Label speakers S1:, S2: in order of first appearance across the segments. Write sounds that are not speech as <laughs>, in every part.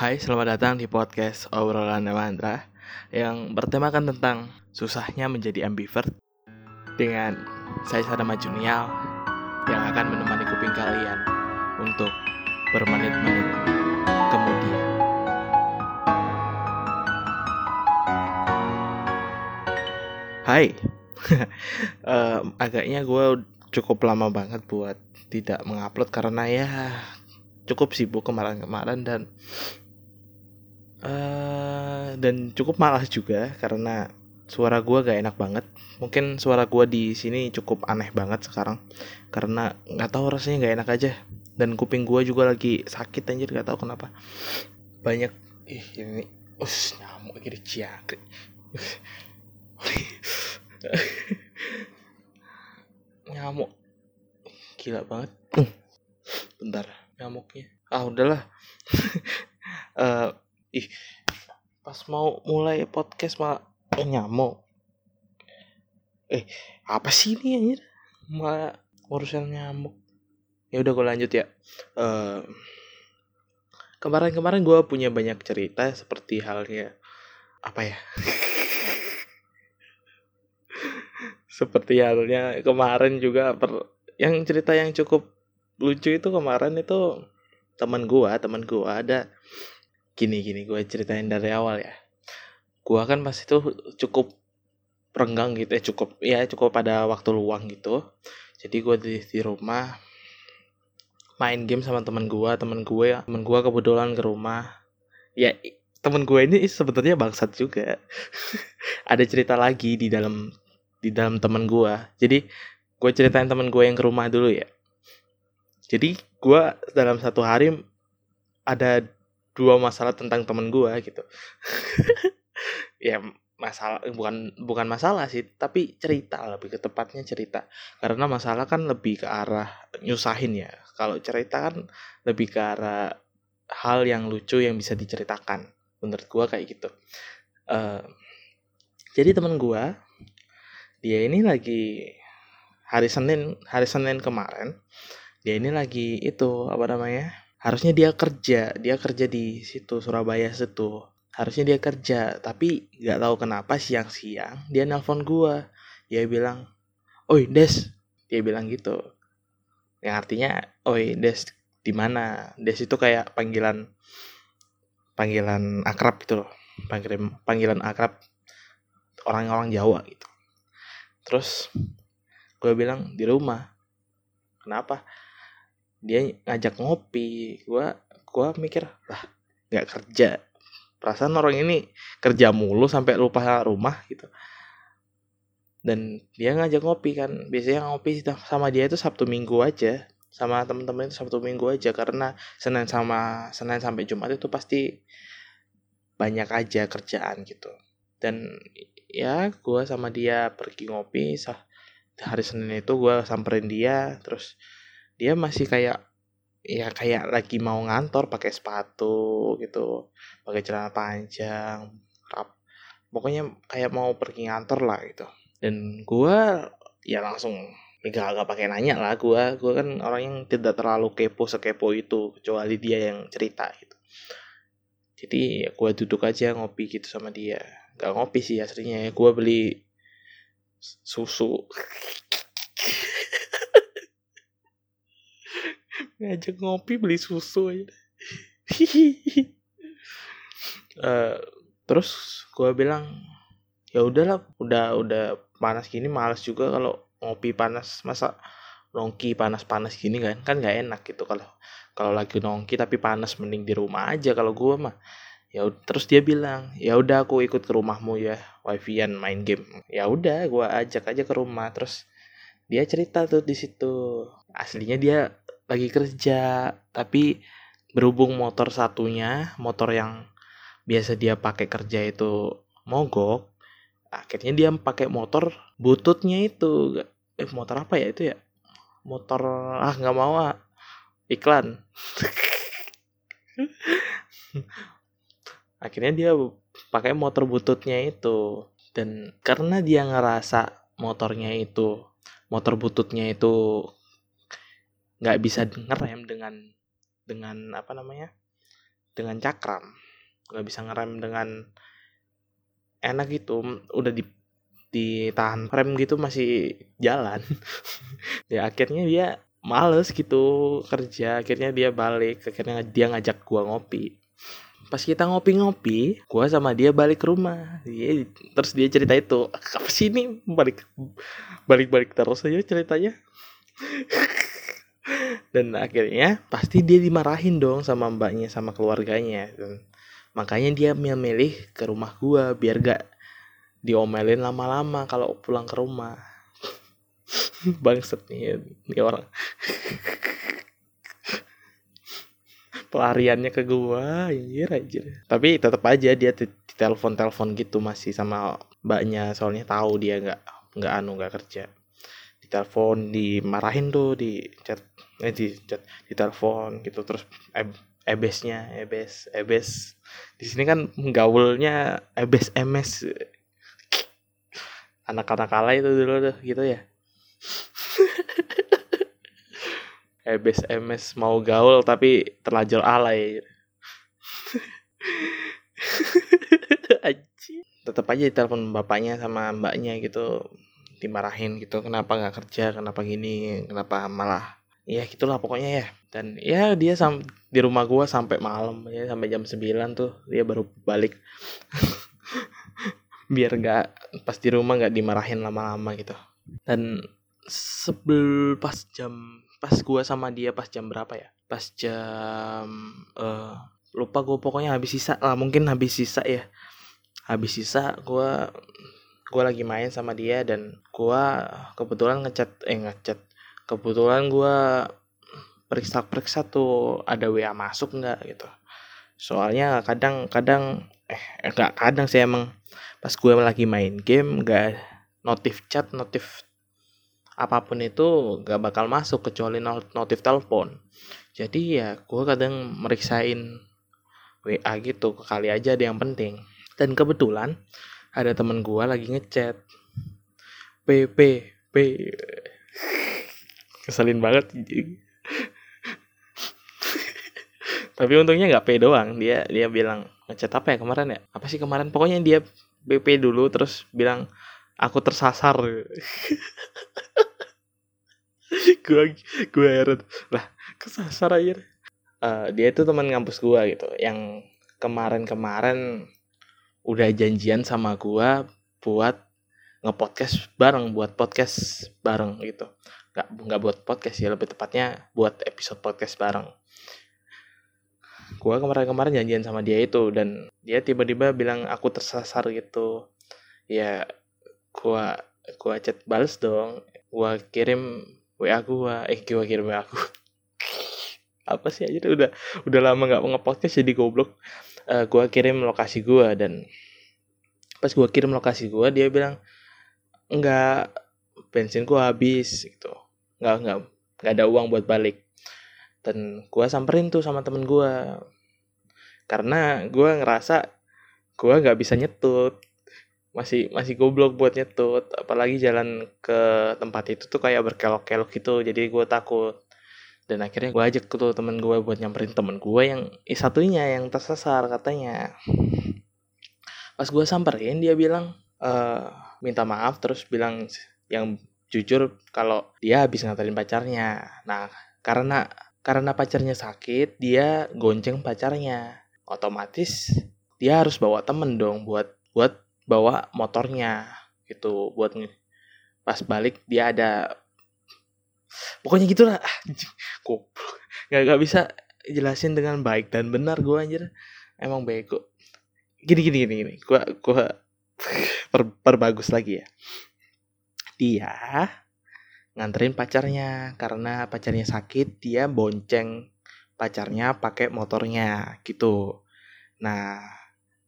S1: Hai, selamat datang di podcast Obrolan Mantra yang bertemakan tentang susahnya menjadi ambivert dengan saya Sadama Junial yang akan menemani kuping kalian untuk bermenit-menit kemudian. Hai, <laughs> agaknya gue cukup lama banget buat tidak mengupload karena ya cukup sibuk kemarin-kemarin dan uh, dan cukup malas juga karena suara gue gak enak banget. Mungkin suara gue di sini cukup aneh banget sekarang karena nggak tahu rasanya gak enak aja. Dan kuping gue juga lagi sakit anjir gak tahu kenapa. Banyak ih ini us nyamuk gini ciak <laughs> nyamuk. Gila banget. Bentar nyamuknya. Ah udahlah. Uh, <laughs> ih pas mau mulai podcast malah eh, nyamuk. Eh apa sih ini anjir? Malah urusan nyamuk. Ya udah gue lanjut ya. Uh, kemarin-kemarin gue punya banyak cerita seperti halnya apa ya? <laughs> Seperti halnya kemarin juga per, yang cerita yang cukup lucu itu kemarin itu teman gua teman gua ada gini gini gua ceritain dari awal ya. Gua kan pas itu cukup renggang gitu ya cukup ya cukup pada waktu luang gitu. Jadi gua di, di rumah main game sama teman gua teman gue ya teman gua kebetulan ke rumah. Ya temen gue ini sebetulnya bangsat juga. <laughs> Ada cerita lagi di dalam di dalam teman gue jadi gue ceritain temen gue yang ke rumah dulu ya. Jadi gue dalam satu hari ada dua masalah tentang temen gue gitu. <laughs> Ya masalah bukan bukan masalah sih tapi cerita lebih ke tepatnya cerita. Karena masalah kan lebih ke arah nyusahin ya. Kalau cerita kan lebih ke arah hal yang lucu yang bisa diceritakan. Menurut gue kayak gitu. Uh, jadi temen gue dia ini lagi hari Senin hari Senin kemarin dia ini lagi itu apa namanya harusnya dia kerja dia kerja di situ Surabaya situ. Harusnya dia kerja tapi nggak tahu kenapa siang-siang dia nelpon gua. Dia bilang oi Des. Dia bilang gitu. Yang artinya oi Des di mana? Des itu kayak panggilan panggilan akrab gitu loh. Panggilan panggilan akrab orang-orang Jawa gitu. Terus gue bilang di rumah. Kenapa dia ngajak ngopi. Gua gua mikir lah nggak kerja. Perasaan orang ini kerja mulu sampai lupa rumah gitu. Dan dia ngajak ngopi kan. Biasanya ngopi sama dia itu sabtu minggu aja. Sama teman-teman itu sabtu minggu aja. Karena senin sama senin sampai jumat itu pasti banyak aja kerjaan gitu. Dan ya gue sama dia pergi ngopi. Sah hari senin itu gue samperin dia. Terus dia masih kayak ya kayak lagi mau ngantor pakai sepatu gitu pakai celana panjang rap pokoknya kayak mau pergi ngantor lah gitu. Dan gue ya langsung ya agak pakai nanya lah gue gue kan orang yang tidak terlalu kepo sekepo itu kecuali dia yang cerita gitu. Jadi ya gue duduk aja ngopi gitu sama dia. Gak ngopi sih aslinya ya gue beli susu <laughs> ngajak ngopi beli susu aja uh, <laughs> terus gue bilang ya udahlah udah udah panas gini malas juga kalau ngopi panas. Masa nongki panas-panas gini kan kan nggak enak gitu kalau kalau lagi nongki tapi panas mending di rumah aja kalau gue mah. Ya terus dia bilang ya udah aku ikut ke rumahmu ya wifian main game. Ya udah gue ajak aja ke rumah. Terus dia cerita tuh di situ. Aslinya dia lagi kerja tapi berhubung motor satunya motor yang biasa dia pakai kerja itu mogok akhirnya dia pakai motor bututnya itu. Eh motor apa ya itu ya? Motor ah nggak mau ah. Iklan. <laughs> Akhirnya dia pakai motor bututnya itu. Dan karena dia ngerasa motornya itu motor bututnya itu nggak bisa ngerem dengan dengan apa namanya dengan cakram. Nggak bisa ngerem dengan enak gitu. Udah di ditahan rem gitu masih jalan. <laughs> Ya akhirnya dia males gitu kerja. Akhirnya dia balik. Akhirnya dia ngajak gua ngopi. Pas kita ngopi-ngopi gua sama dia balik ke rumah. Dia terus dia cerita itu. <laughs> Apa sih balik balik balik terus aja ceritanya <laughs> dan akhirnya pasti dia dimarahin dong sama mbaknya sama keluarganya. Dan makanya dia milih ke rumah gua biar gak diomelin lama-lama kalau pulang ke rumah. <laughs> Bangset nih ini orang. <laughs> Pelariannya ke gua anjir anjir. Tapi tetap aja dia di telepon telepon gitu masih sama mbaknya soalnya tahu dia nggak nggak anu nggak kerja. Di telepon dimarahin tuh di chat eh di chat di telepon gitu terus ebesnya ebes ebes di sini kan gaulnya ebes ms anak-anak kala itu dulu tuh gitu ya. <laughs> Ebes MS mau gaul tapi terlanjur alay. <laughs> Tetap aja telepon bapaknya sama mbaknya gitu dimarahin gitu kenapa nggak kerja kenapa gini kenapa malah ya gitulah pokoknya ya. Dan ya dia sam di rumah gua sampai malam ya sampai jam 9 tuh dia baru balik. <laughs> Biar nggak pas di rumah nggak dimarahin lama-lama gitu. Dan sebel pas jam pas gua sama dia pas jam berapa ya? Pas jam uh, lupa gua pokoknya habis sisa lah mungkin habis sisa ya. Habis sisa gua gua lagi main sama dia dan gua kebetulan ngechat eh ngechat kebetulan gua periksa-periksa tuh ada WA masuk nggak gitu. Soalnya kadang-kadang eh enggak kadang sih emang. Pas gue lagi main game gak notif chat notif apa pun itu gak bakal masuk kecuali notif telepon. Jadi ya gue kadang meriksain WA gitu kali aja ada yang penting. Dan kebetulan ada temen gue lagi ngechat. P P P keselin banget tapi untungnya nggak P doang. Dia dia bilang ngechat apa ya kemarin ya? Apa sih kemarin? Pokoknya dia BP dulu terus bilang aku tersasar. <laughs> Gue gue heran. Lah kesasar aja uh, dia itu teman ngampus gue gitu. Yang kemarin-kemarin udah janjian sama gue buat ngepodcast bareng buat podcast bareng gitu nggak nggak buat podcast ya lebih tepatnya buat episode podcast bareng. Gue kemarin-kemarin janjian sama dia itu dan dia tiba-tiba bilang aku tersasar gitu. Ya gue gue chat balas dong. Gue kirim wa gue eh gue kirim wa aku <laughs> apa sih aja udah udah lama nggak ngepodcast jadi goblok. Uh, eh, gue kirim lokasi gue dan pas gue kirim lokasi gue dia bilang enggak bensin gue habis gitu. Nggak nggak nggak ada uang buat balik. Dan gue samperin tuh sama temen gue karena gue ngerasa gue nggak bisa nyetut. Masih masih goblok buat nyetut. Apalagi jalan ke tempat itu tuh kayak berkelok-kelok gitu. Jadi gue takut. Dan akhirnya gue ajak tuh temen gue buat nyamperin temen gue yang satunya yang tersasar katanya. Pas gue samperin dia bilang e, minta maaf. Terus bilang yang jujur kalau dia habis nganterin pacarnya. Nah karena karena pacarnya sakit, dia gonceng pacarnya. Otomatis dia harus bawa temen dong buat buat bawa motornya gitu buat pas balik dia ada pokoknya gitulah. <laughs> Kok nggak nggak bisa jelasin dengan baik dan benar gue anjir. Emang bego. Gini gini gini gini. Gue gue <laughs> per, perbagus lagi ya dia nganterin pacarnya karena pacarnya sakit dia bonceng pacarnya pakai motornya gitu. Nah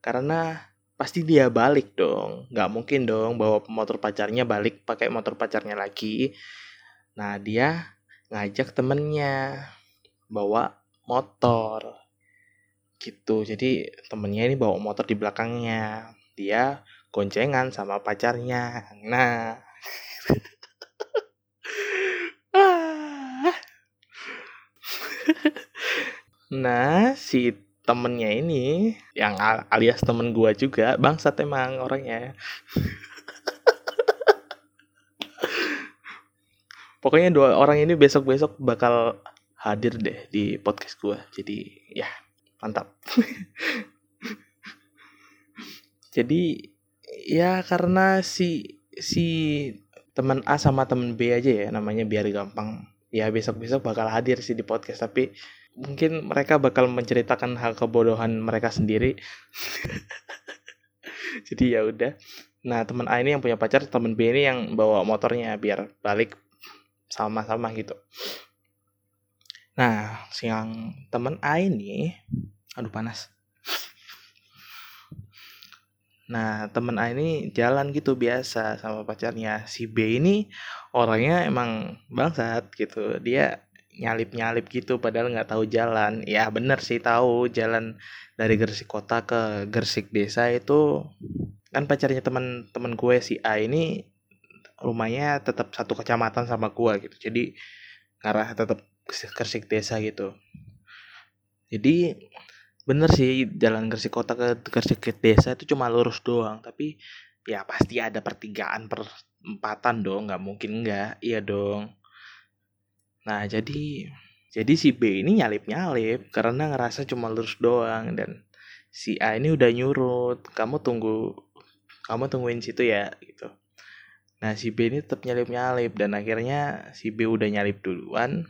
S1: karena pasti dia balik dong. Nggak mungkin dong bawa motor pacarnya balik pakai motor pacarnya lagi. Nah dia ngajak temennya bawa motor gitu. Jadi temennya ini bawa motor di belakangnya. Dia goncengan sama pacarnya. Nah <laughs> Nah, si temennya ini yang alias temen gua juga bangsat emang orangnya. <laughs> Pokoknya dua orang ini besok besok bakal hadir deh di podcast gua. Jadi ya mantap. <laughs> Jadi ya karena si si teman A sama teman B aja ya namanya biar gampang. Ya besok besok bakal hadir sih di podcast tapi mungkin mereka bakal menceritakan hal kebodohan mereka sendiri. <laughs> Jadi ya udah. Nah teman A ini yang punya pacar teman B ini yang bawa motornya biar balik sama-sama gitu. Nah siang teman A ini aduh panas Nah, temen A ini jalan gitu biasa sama pacarnya. Si B ini orangnya emang bangsat gitu. Dia nyalip-nyalip gitu padahal nggak tahu jalan. Ya bener sih tahu jalan dari Gresik kota ke Gresik desa itu kan pacarnya teman-teman gue si A ini rumahnya tetap satu kecamatan sama gue gitu. Jadi ngarah tetap Gresik desa gitu. Jadi bener sih jalan Gresik kota ke Gresik desa itu cuma lurus doang tapi ya pasti ada pertigaan perempatan dong nggak mungkin nggak iya dong. Nah jadi jadi si B ini nyalip nyalip karena ngerasa cuma lurus doang dan si A ini udah nyurut kamu tunggu kamu tungguin situ ya gitu. Nah si B ini tetap nyalip nyalip dan akhirnya si B udah nyalip duluan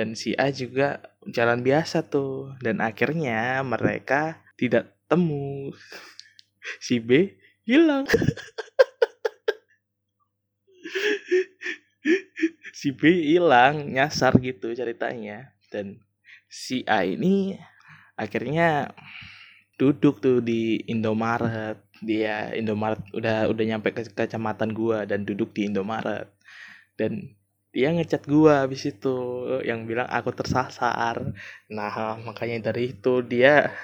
S1: dan si A juga jalan biasa tuh. Dan akhirnya mereka tidak temu. <laughs> Si B hilang. <laughs> Si B hilang nyasar gitu ceritanya. Dan si A ini akhirnya duduk tuh di Indomaret. Dia Indomaret udah udah nyampe ke kecamatan gua dan duduk di Indomaret. Dan dia ngechat gua habis itu yang bilang aku tersasar. Nah makanya dari itu dia <laughs>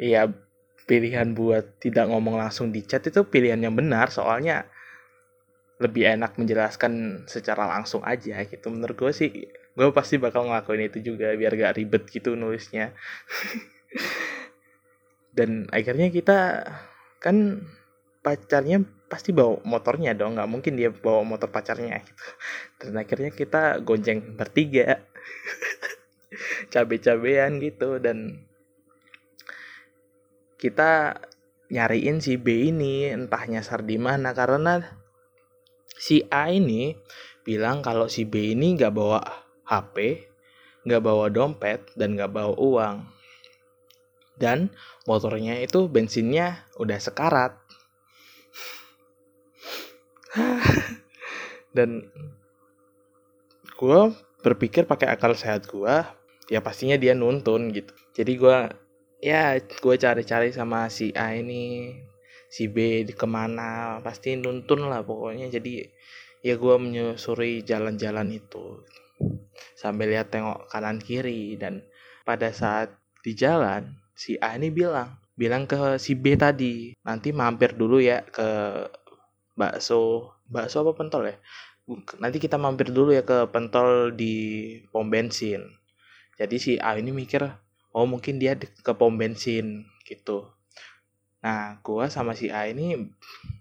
S1: Iya pilihan buat tidak ngomong langsung di chat itu pilihan yang benar soalnya lebih enak menjelaskan secara langsung aja gitu. Menurut gue sih gue pasti bakal ngelakuin itu juga biar gak ribet gitu nulisnya. <laughs> Dan akhirnya kita kan pacarnya pasti bawa motornya dong nggak mungkin dia bawa motor pacarnya. Gitu <laughs> dan akhirnya kita gonceng bertiga. <laughs> Cabe-cabean gitu dan kita nyariin si B ini entah nyasar di mana. Karena si A ini bilang kalau si B ini nggak bawa HP nggak bawa dompet dan nggak bawa uang. Dan motornya itu bensinnya udah sekarat <laughs> dan gue berpikir pakai akal sehat gue ya pastinya dia nuntun gitu. Jadi gue ya gue cari-cari sama si A ini si B di ke mana pasti nuntun lah pokoknya. Jadi ya gue menyusuri jalan-jalan itu sambil lihat tengok kanan kiri. Dan pada saat di jalan si A ini bilang bilang ke si B tadi nanti mampir dulu ya ke bakso. Bakso apa pentol ya? Nanti kita mampir dulu ya ke pentol di pom bensin. Jadi si A ini mikir oh mungkin dia ke pom bensin gitu. Nah gua sama si A ini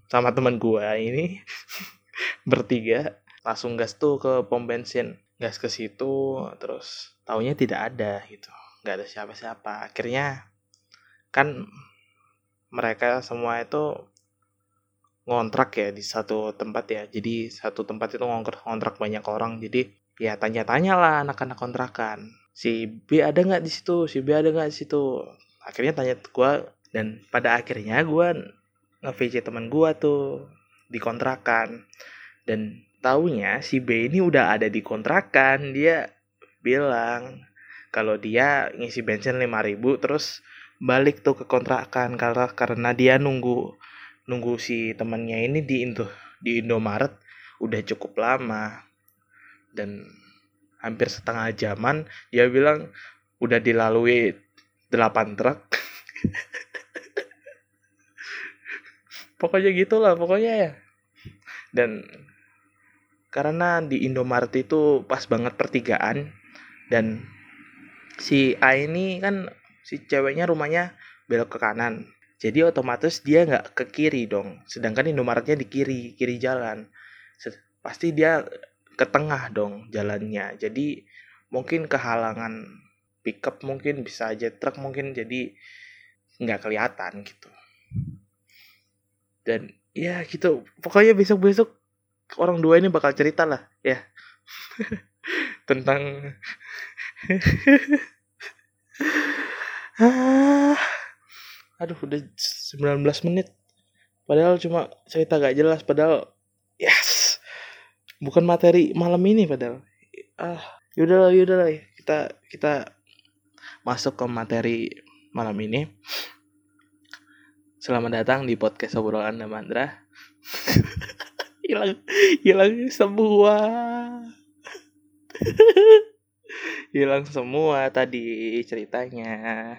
S1: sama teman gua ini <laughs> bertiga langsung gas tuh ke pom bensin. Gas ke situ terus taunya tidak ada gitu. Nggak ada siapa-siapa. Akhirnya kan mereka semua itu ngontrak ya di satu tempat ya. Jadi satu tempat itu ngontrak ngontrak banyak orang. Jadi ya tanya-tanya lah anak-anak kontrakan. Si B ada nggak di situ? Si B ada nggak di situ? Akhirnya tanya gue dan pada akhirnya gue nge VC teman gue tuh di kontrakan. Dan taunya si B ini udah ada di kontrakan. Dia bilang kalau dia ngisi bensin 5000 terus balik tuh ke kontrakan karena karena dia nunggu nunggu si temannya ini di Indo di Indomaret udah cukup lama. Dan hampir setengah jaman dia bilang udah dilalui 8 truk. <laughs> Pokoknya gitulah pokoknya ya. Dan karena di Indomaret itu pas banget pertigaan dan si A ini kan si ceweknya rumahnya belok ke kanan jadi otomatis dia nggak ke kiri dong sedangkan Indomaretnya di kiri kiri jalan. Pasti dia ke tengah dong jalannya. Jadi mungkin kehalangan pickup mungkin bisa aja truk mungkin jadi nggak kelihatan gitu. Dan ya gitu pokoknya besok besok orang dua ini bakal cerita lah ya. <laughs> Tentang <laughs> ah, aduh udah 19 menit. Padahal cuma cerita gak jelas padahal yes. Bukan materi malam ini padahal. Ah yaudah lah yaudah lah. Kita kita masuk ke materi malam ini. Selamat datang di podcast obrolan Mandra <laughs> hilang hilang semua. <laughs> Hilang semua tadi ceritanya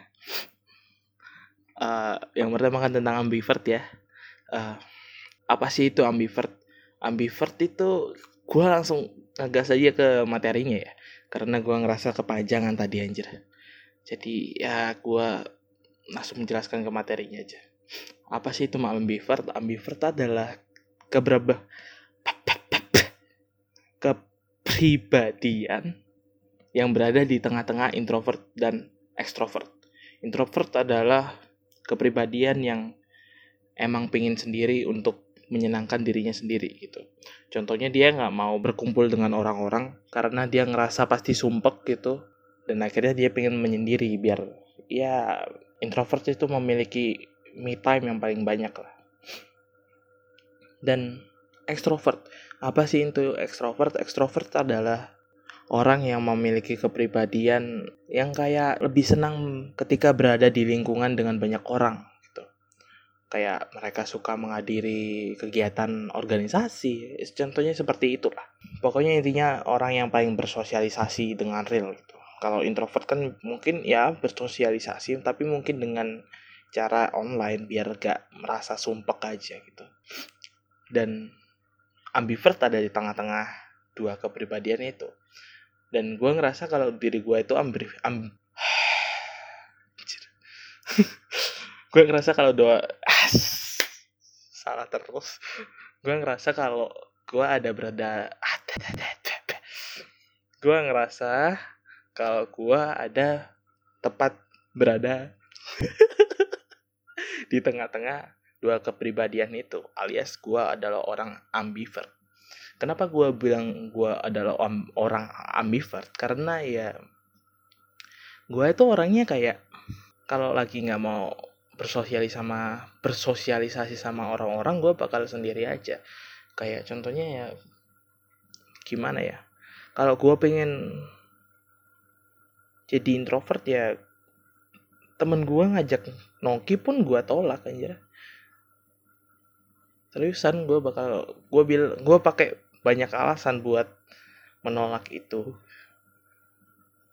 S1: uh, yang pertama kan tentang ambivert ya. Uh, apa sih itu ambivert? Ambivert itu gue langsung ngegas aja ke materinya ya karena gue ngerasa kepanjangan tadi anjir. Jadi ya gue langsung menjelaskan ke materinya aja. Apa sih itu ambivert? Ambivert adalah keberapa kepribadian yang berada di tengah-tengah introvert dan extrovert. Introvert adalah kepribadian yang emang pingin sendiri untuk menyenangkan dirinya sendiri gitu. Contohnya dia nggak mau berkumpul dengan orang-orang karena dia ngerasa pasti sumpek gitu dan akhirnya dia pengen menyendiri biar ya introvert itu memiliki me time yang paling banyak lah. Dan ekstrovert. Apa sih itu ekstrovert? Ekstrovert adalah orang yang memiliki kepribadian yang kayak lebih senang ketika berada di lingkungan dengan banyak orang gitu. Kayak mereka suka menghadiri kegiatan organisasi, contohnya seperti itulah. Pokoknya intinya orang yang paling bersosialisasi dengan real gitu. Kalau introvert kan mungkin ya bersosialisasi tapi mungkin dengan cara online biar gak merasa sumpek aja gitu. Dan ambivert ada di tengah-tengah dua kepribadian itu dan gue ngerasa kalau diri gue itu ambri am <laughs> gue ngerasa kalau doa salah terus. Gue ngerasa kalau gue ada berada gue ngerasa kalau gue ada tepat berada <laughs> di tengah-tengah dua kepribadian itu alias gue adalah orang ambivert kenapa gue bilang gue adalah orang ambivert? Karena ya gue itu orangnya kayak kalau lagi nggak mau bersosialisasi sama bersosialisasi sama orang-orang gue bakal sendiri aja. Kayak contohnya ya gimana ya? Kalau gue pengen jadi introvert ya temen gue ngajak nongki pun gue tolak aja seriusan gue bakal gue bil gue pakai banyak alasan buat menolak itu.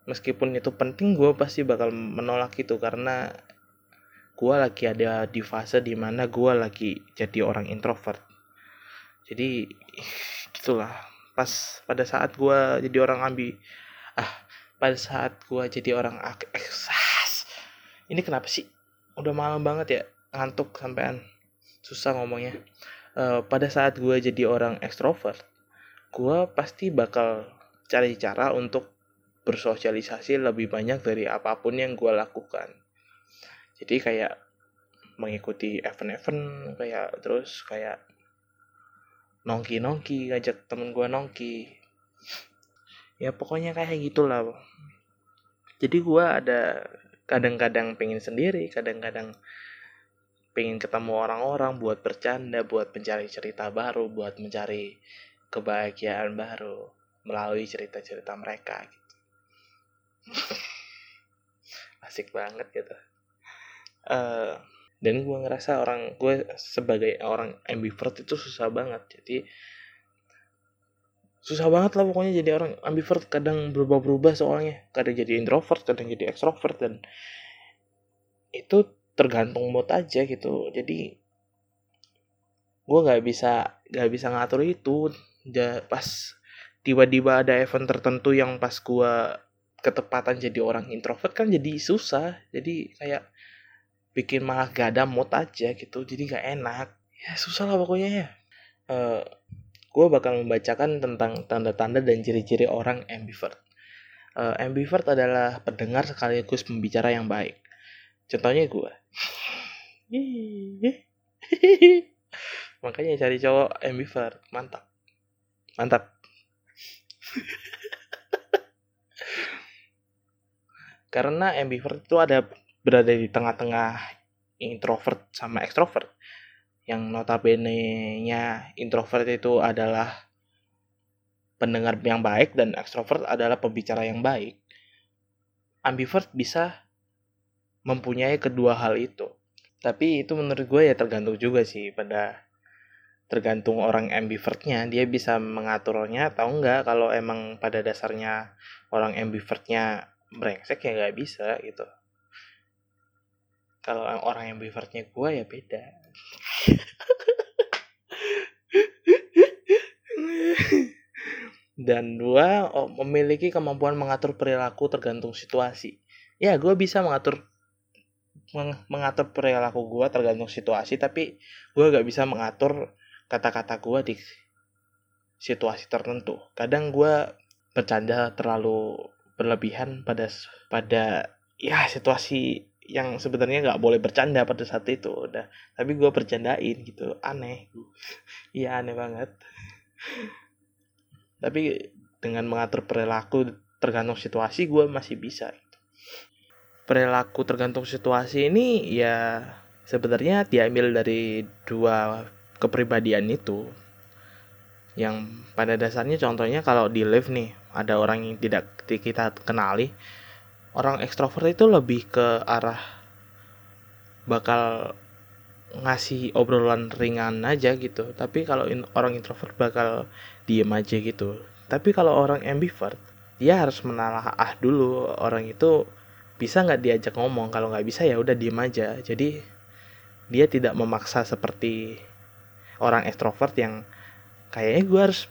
S1: Meskipun itu penting gue pasti bakal menolak itu karena gue lagi ada di fase di mana gue lagi jadi orang introvert. Jadi <laughs> gitulah. Pas pada saat gue jadi orang ambi ah pada saat gue jadi orang eksas ini kenapa sih? Udah malam banget ya ngantuk sampean. Susah ngomongnya. Uh, pada saat gue jadi orang ekstrovert gue pasti bakal cari cara untuk bersosialisasi lebih banyak dari apa pun yang gue lakukan. Jadi kayak mengikuti event-event kayak terus kayak nongki-nongki ngajak temen gue nongki. Ya pokoknya kayak gitulah. Jadi gue ada kadang-kadang pengen sendiri kadang-kadang pengen ketemu orang-orang buat bercanda, buat mencari cerita baru, buat mencari kebahagiaan baru melalui cerita-cerita mereka gitu. <laughs> Asik banget gitu. Uh, dan gue ngerasa orang gue sebagai orang ambivert itu susah banget. Jadi susah banget lah pokoknya jadi orang ambivert. Kadang berubah-berubah soalnya. Kadang jadi introvert kadang jadi extrovert dan itu tergantung mood aja gitu. Jadi gue nggak bisa nggak bisa ngatur itu ja, pas tiba-tiba ada event tertentu yang pas gue ketepatan jadi orang introvert kan jadi susah. Jadi kayak bikin malah gak ada mood aja gitu. Jadi gak enak. Ya susah lah pokoknya ya. Uh, gue bakal membacakan tentang tanda-tanda dan ciri-ciri orang ambivert. Uh, ambivert adalah pendengar sekaligus pembicara yang baik. Contohnya gue <laughs> makanya cari cowok ambivert. Mantap mantap karena ambivert itu ada berada di tengah-tengah introvert sama ekstrovert yang notabene-nya introvert itu adalah pendengar yang baik dan ekstrovert adalah pembicara yang baik. Ambivert bisa mempunyai kedua hal itu. Tapi itu menurut gue ya tergantung juga sih pada tergantung orang ambivertnya dia bisa mengaturnya atau enggak. Kalau emang pada dasarnya orang ambivertnya brengsek ya nggak bisa gitu. Kalau orang ambivertnya gue ya beda. Dan dua memiliki kemampuan mengatur perilaku tergantung situasi. Ya gue bisa mengatur meng, mengatur perilaku gue tergantung situasi tapi gue gak bisa mengatur kata-kata gue di situasi tertentu. Kadang gue bercanda terlalu berlebihan pada pada ya situasi yang sebenarnya nggak boleh bercanda pada saat itu. Udah tapi gue bercandain gitu. Aneh. <laughs> Iya aneh banget. <laughs> Tapi dengan mengatur perilaku tergantung situasi gue masih bisa gitu. perilaku tergantung situasi ini ya sebenarnya diambil dari dua kepribadian itu yang pada dasarnya contohnya kalau di live nih ada orang yang tidak kita kenali orang ekstrovert itu lebih ke arah bakal ngasih obrolan ringan aja gitu. Tapi kalau in, orang introvert bakal diem aja gitu. Tapi kalau orang ambivert dia harus menelaah dulu. Orang itu bisa nggak diajak ngomong? Kalau nggak bisa ya udah diem aja. Jadi dia tidak memaksa seperti orang ekstrovert yang kayaknya gue harus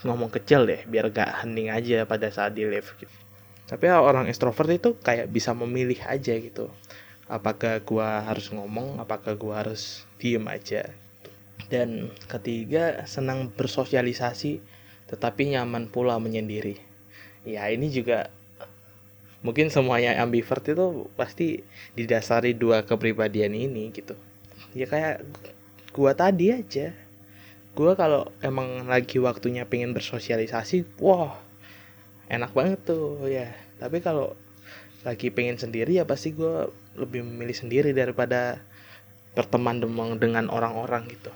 S1: ngomong kecil deh biar gak hening aja pada saat di live gitu. Tapi orang extrovert itu kayak bisa memilih aja gitu. Apakah gua harus ngomong apakah gua harus diem aja dan ketiga senang bersosialisasi tetapi nyaman pula menyendiri. Ya ini juga mungkin semuanya ambivert itu pasti didasari dua kepribadian ini gitu. Ya kayak gua tadi aja. Gua kalau emang lagi waktunya pengen bersosialisasi wah enak banget tuh ya. Tapi kalau lagi pengen sendiri ya pasti gue lebih memilih sendiri daripada berteman dengan orang-orang gitu.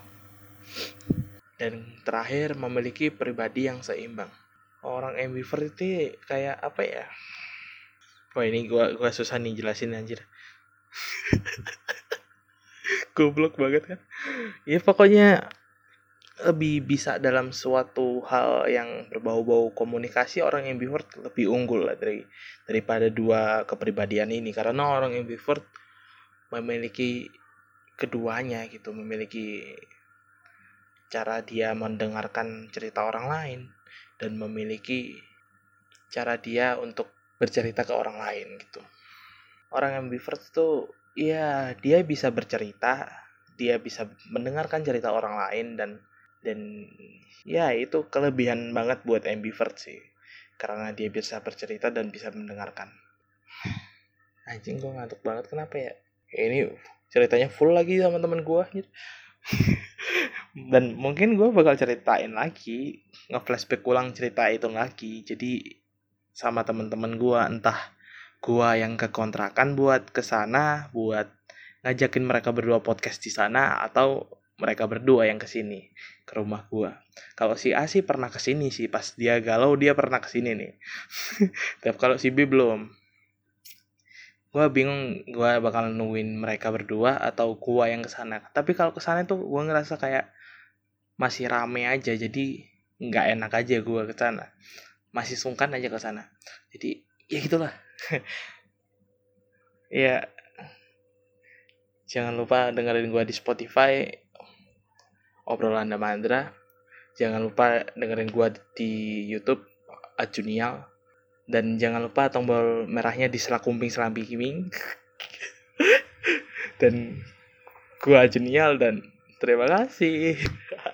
S1: Dan terakhir memiliki pribadi yang seimbang. Orang ambivert itu kayak apa ya? Wah ini gue gua susah nih jelasin anjir <laughs> goblok banget kan. Ya pokoknya lebih bisa dalam suatu hal yang berbau-bau komunikasi orang yang ambivert lebih unggul lah dari daripada dua kepribadian ini. Karena orang yang ambivert memiliki keduanya gitu memiliki cara dia mendengarkan cerita orang lain dan memiliki cara dia untuk bercerita ke orang lain gitu. Orang ambivert itu ya dia bisa bercerita dia bisa mendengarkan cerita orang lain dan dan ya itu kelebihan banget buat ambivert sih. Karena dia bisa bercerita dan bisa mendengarkan. Anjing gue ngantuk banget. Kenapa ya, ini ceritanya full lagi sama temen gue gitu. <laughs> Dan mungkin gue bakal ceritain lagi nge-flashback ulang cerita itu lagi. Jadi sama temen-temen gue entah gue yang ke kontrakan buat ke sana buat ngajakin mereka berdua podcast di sana atau mereka berdua yang ke sini ke rumah gua. Kalau si A sih pernah ke sini sih pas dia galau dia pernah ke sini nih. <laughs> Tapi kalau si B belum. Gua bingung gua bakal nungguin mereka berdua atau gua yang ke sana. Tapi kalau ke sana tuh gua ngerasa kayak masih rame aja jadi nggak enak aja gua ke sana. Masih sungkan aja ke sana. Jadi ya gitulah. <laughs> ya jangan lupa dengerin gua di Spotify obrolan Mandra. Jangan lupa dengerin gua di YouTube Ajunial. dan jangan lupa tombol merahnya di selakumping selambi kiming <laughs> dan gua jenial dan terima kasih <laughs>